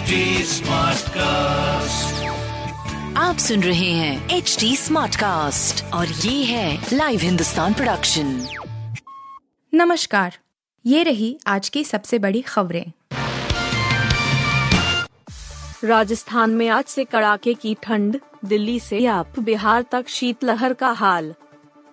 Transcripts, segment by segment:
HD Smartcast. आप सुन रहे हैं एच डी स्मार्ट कास्ट और ये है लाइव हिंदुस्तान प्रोडक्शन नमस्कार ये रही आज की सबसे बड़ी खबरें। राजस्थान में आज से कड़ाके की ठंड दिल्ली से आप बिहार तक शीतलहर का हाल।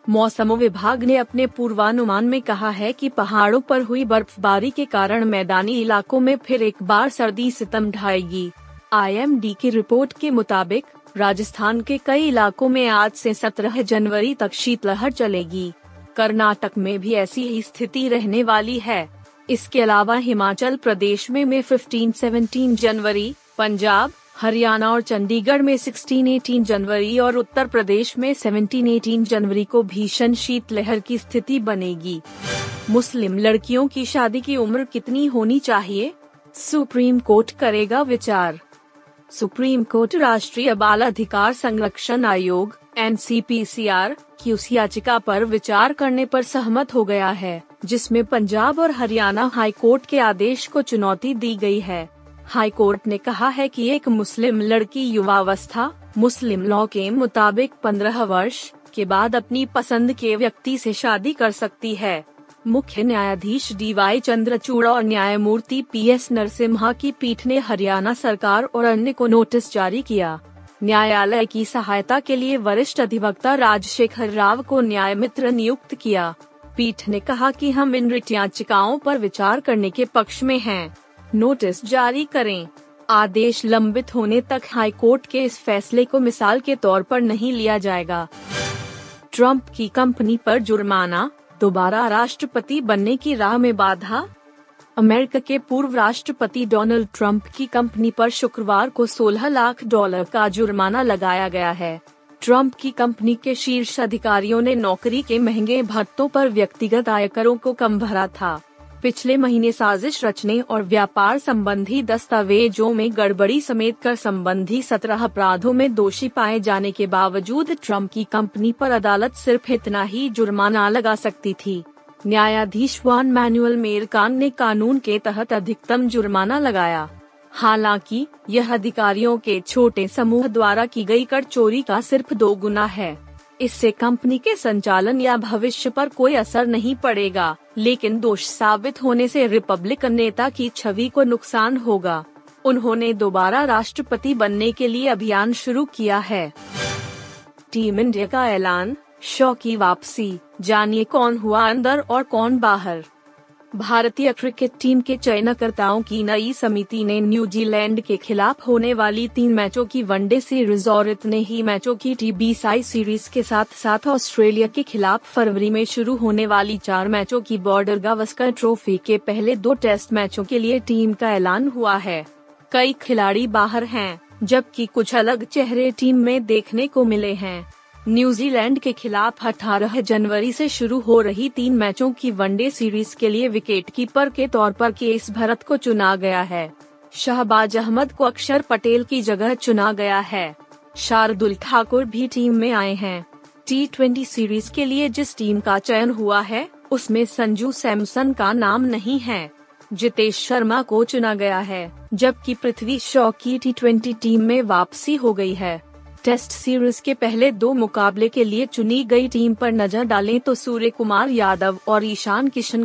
मौसम विभाग ने अपने पूर्वानुमान में कहा है कि पहाड़ों पर हुई बर्फबारी के कारण मैदानी इलाकों में फिर एक बार सर्दी सितम ढाएगी। आईएमडी की रिपोर्ट के मुताबिक, राजस्थान के कई इलाकों में आज से 17 जनवरी तक शीतलहर चलेगी। कर्नाटक में भी ऐसी ही स्थिति रहने वाली है। इसके अलावा हिमाचल प्रदेश में में 15-17 जनवरी, पंजाब हरियाणा और चंडीगढ़ में 16-18 जनवरी और उत्तर प्रदेश में 17-18 जनवरी को भीषण शीतलहर की स्थिति बनेगी। मुस्लिम लड़कियों की शादी की उम्र कितनी होनी चाहिए? सुप्रीम कोर्ट करेगा विचार। सुप्रीम कोर्ट, राष्ट्रीय बाल अधिकार संरक्षण आयोग एनसीपीसीआर की उस याचिका पर विचार करने पर सहमत हो गया है, जिसमें पंजाब और हरियाणा हाई कोर्ट के आदेश को चुनौती दी गई है। हाई कोर्ट ने कहा है कि एक मुस्लिम लड़की युवावस्था, मुस्लिम लॉ के मुताबिक 15 वर्ष के बाद अपनी पसंद के व्यक्ति से शादी कर सकती है। मुख्य न्यायाधीश डी वाई चंद्रचूड़ और न्यायमूर्ति पी एस नरसिम्हा की पीठ ने हरियाणा सरकार और अन्य को नोटिस जारी किया। न्यायालय की सहायता के लिए वरिष्ठ अधिवक्ता राजशेखर राव को न्याय मित्र नियुक्त किया। पीठ ने कहा कि हम इन रिट याचिकाओं पर विचार करने के पक्ष में हैं। नोटिस जारी करें। आदेश लंबित होने तक हाई कोर्ट के इस फैसले को मिसाल के तौर पर नहीं लिया जाएगा। ट्रंप की कंपनी पर जुर्माना, दोबारा राष्ट्रपति बनने की राह में बाधा। अमेरिका के पूर्व राष्ट्रपति डोनाल्ड ट्रंप की कंपनी पर शुक्रवार को 16 लाख डॉलर का जुर्माना लगाया गया है। ट्रंप की कंपनी के शीर्ष अधिकारियों ने नौकरी के महँगे भत्तों पर व्यक्तिगत आयकरों को कम भरा था। पिछले महीने साजिश रचने और व्यापार संबंधी दस्तावेजों में गड़बड़ी समेत कर संबंधी सत्रह अपराधों में दोषी पाए जाने के बावजूद ट्रंप की कंपनी पर अदालत सिर्फ़ इतना ही जुर्माना लगा सकती थी। न्यायाधीश वान मैनुअल मेरकान ने कानून के तहत अधिकतम जुर्माना लगाया। हालाँकि, यह अधिकारियों के छोटे समूह द्वारा की गई कर चोरी का सिर्फ़ दो गुना है। इससे कंपनी के संचालन या भविष्य पर कोई असर नहीं पड़ेगा। लेकिन दोष साबित होने से रिपब्लिकन नेता की छवि को नुकसान होगा। उन्होंने दोबारा राष्ट्रपति बनने के लिए अभियान शुरू किया है। टीम इंडिया का ऐलान, शो की वापसी, जानिए कौन हुआ अंदर और कौन बाहर। भारतीय क्रिकेट टीम के चयनकर्ताओं की नई समिति ने न्यूजीलैंड के खिलाफ होने वाली तीन मैचों की वनडे सीरीज़ और इतने ही मैचों की टी साई सीरीज़ के साथ साथ ऑस्ट्रेलिया के खिलाफ फरवरी में शुरू होने वाली चार मैचों की बॉर्डर गावस्कर ट्रॉफी के पहले दो टेस्ट मैचों के लिए टीम का ऐलान हुआ है। कई खिलाड़ी बाहर हैं, जबकि कुछ अलग चेहरे टीम में देखने को मिले हैं। न्यूजीलैंड के खिलाफ 18 जनवरी से शुरू हो रही तीन मैचों की वनडे सीरीज़ के लिए विकेट कीपर के तौर पर केस भरत को चुना गया है। शहबाज अहमद को अक्षर पटेल की जगह चुना गया है। शार्दुल ठाकुर भी टीम में आए हैं। टी सीरीज़ के लिए जिस टीम का चयन हुआ है, उसमें संजू सैमसन का नाम नहीं है। जितेश शर्मा को चुना गया है, जबकि पृथ्वी शॉ की टी टीम में वापसी हो गई है। टेस्ट सीरीज़ के पहले दो मुकाबले के लिए चुनी गई टीम पर नज़र डालें तो सूर्य कुमार यादव और ईशान किशन